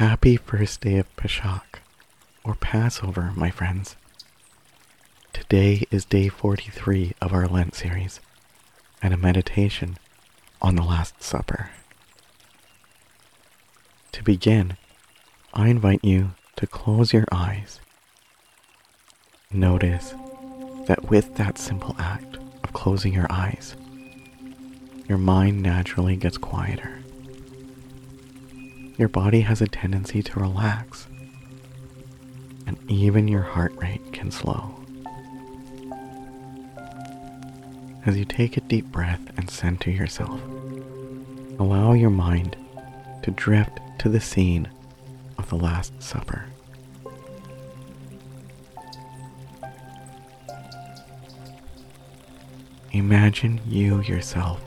Happy first day of Pesach, or Passover, my friends. Today is day 43 of our Lent series and a meditation on the Last Supper. To begin, I invite you to close your eyes. Notice that with that simple act of closing your eyes, your mind naturally gets quieter. Your body has a tendency to relax, and even your heart rate can slow. As you take a deep breath and center yourself, allow your mind to drift to the scene of the Last Supper. Imagine you yourself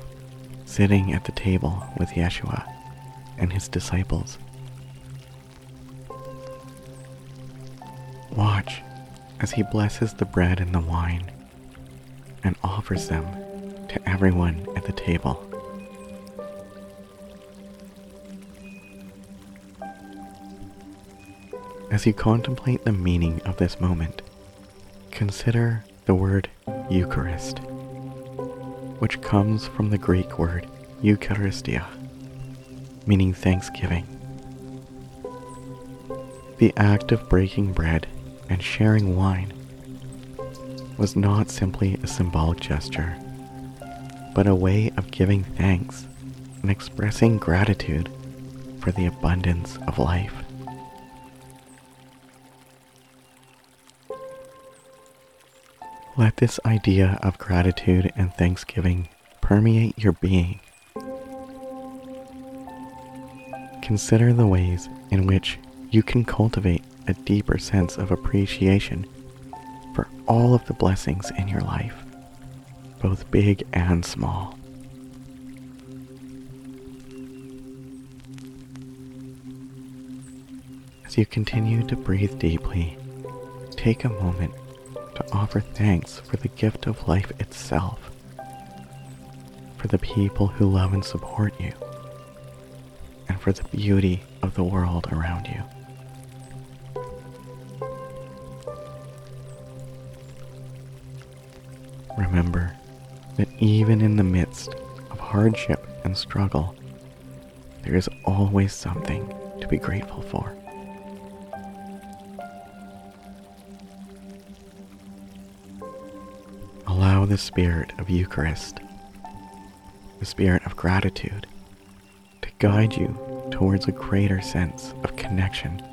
sitting at the table with Yeshua and his disciples. Watch as he blesses the bread and the wine and offers them to everyone at the table. As you contemplate the meaning of this moment, consider the word Eucharist, which comes from the Greek word Eucharistia, meaning thanksgiving. The act of breaking bread and sharing wine was not simply a symbolic gesture, but a way of giving thanks and expressing gratitude for the abundance of life. Let this idea of gratitude and thanksgiving permeate your being. Consider the ways in which you can cultivate a deeper sense of appreciation for all of the blessings in your life, both big and small. As you continue to breathe deeply, take a moment to offer thanks for the gift of life itself, for the people who love and support you, and for the beauty of the world around you. Remember that even in the midst of hardship and struggle, there is always something to be grateful for. Allow the spirit of Eucharist, the spirit of gratitude, guide you towards a greater sense of connection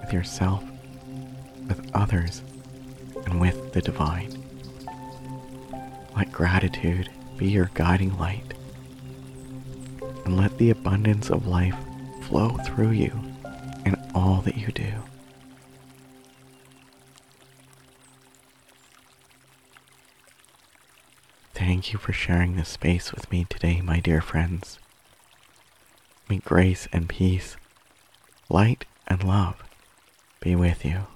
with yourself, with others, and with the divine. Let gratitude be your guiding light, and let the abundance of life flow through you in all that you do. Thank you for sharing this space with me today, my dear friends. May grace and peace, light and love be with you.